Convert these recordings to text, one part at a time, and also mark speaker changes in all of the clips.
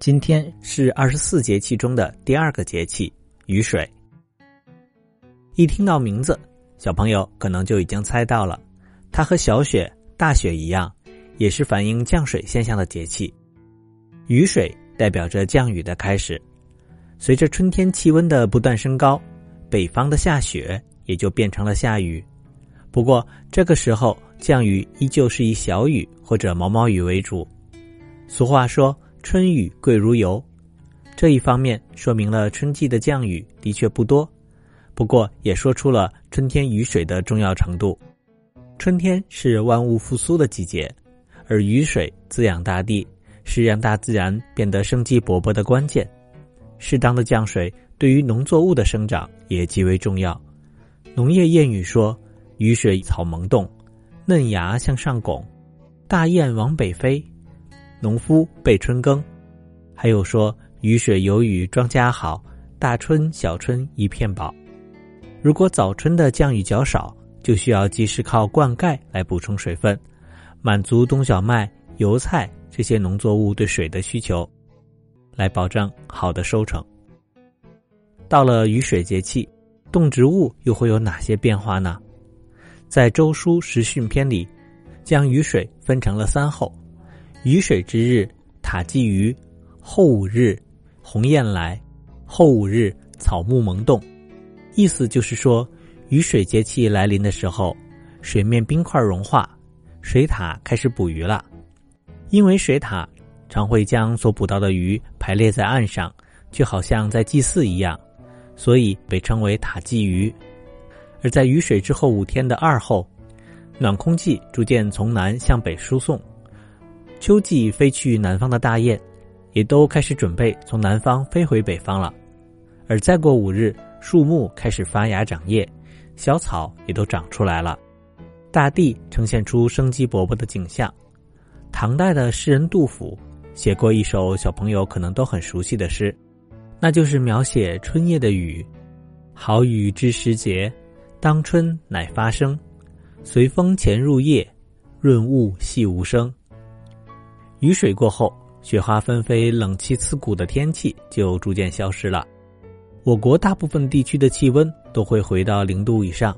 Speaker 1: 今天是二十四节气中的第二个节气——雨水。一听到名字，小朋友可能就已经猜到了，它和小雪、大雪一样，也是反映降水现象的节气。雨水代表着降雨的开始，随着春天气温的不断升高，北方的下雪也就变成了下雨。不过这个时候，降雨依旧是以小雨或者毛毛雨为主。俗话说。春雨贵如油，这一方面说明了春季的降雨的确不多，不过也说出了春天雨水的重要程度。春天是万物复苏的季节，而雨水滋养大地，是让大自然变得生机勃勃的关键。适当的降水对于农作物的生长也极为重要。农业谚语说：“雨水草萌动，嫩芽向上拱，大雁往北飞。”农夫备春耕，还有说雨水有雨庄稼好，大春小春一片宝。如果早春的降雨较少，就需要及时靠灌溉来补充水分，满足冬小麦、油菜这些农作物对水的需求，来保证好的收成。到了雨水节气，动植物又会有哪些变化呢？在《周书时训篇》里，将雨水分成了三候。雨水之日，塔鲫鱼；后五日，鸿雁来；后五日，草木萌动。意思就是说，雨水节气来临的时候，水面冰块融化，水獭开始捕鱼了。因为水獭常会将所捕到的鱼排列在岸上，就好像在祭祀一样，所以被称为塔鲫鱼。而在雨水之后五天的二后，暖空气逐渐从南向北输送。秋季飞去南方的大雁，也都开始准备从南方飞回北方了。而再过五日，树木开始发芽长叶，小草也都长出来了，大地呈现出生机勃勃的景象。唐代的诗人杜甫写过一首小朋友可能都很熟悉的诗，那就是描写春夜的雨：“好雨知时节，当春乃发生。随风潜入夜，润物细无声。”雨水过后，雪花纷飞、冷气刺骨的天气就逐渐消失了。我国大部分地区的气温都会回到零度以上。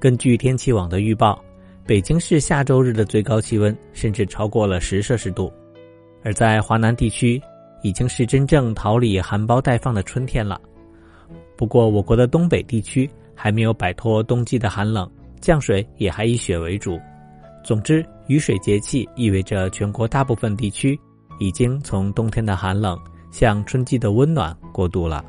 Speaker 1: 根据天气网的预报，北京市下周日的最高气温甚至超过了十摄氏度。而在华南地区，已经是真正桃李含苞待放的春天了。不过，我国的东北地区还没有摆脱冬季的寒冷，降水也还以雪为主。总之，雨水节气意味着全国大部分地区已经从冬天的寒冷向春季的温暖过渡了。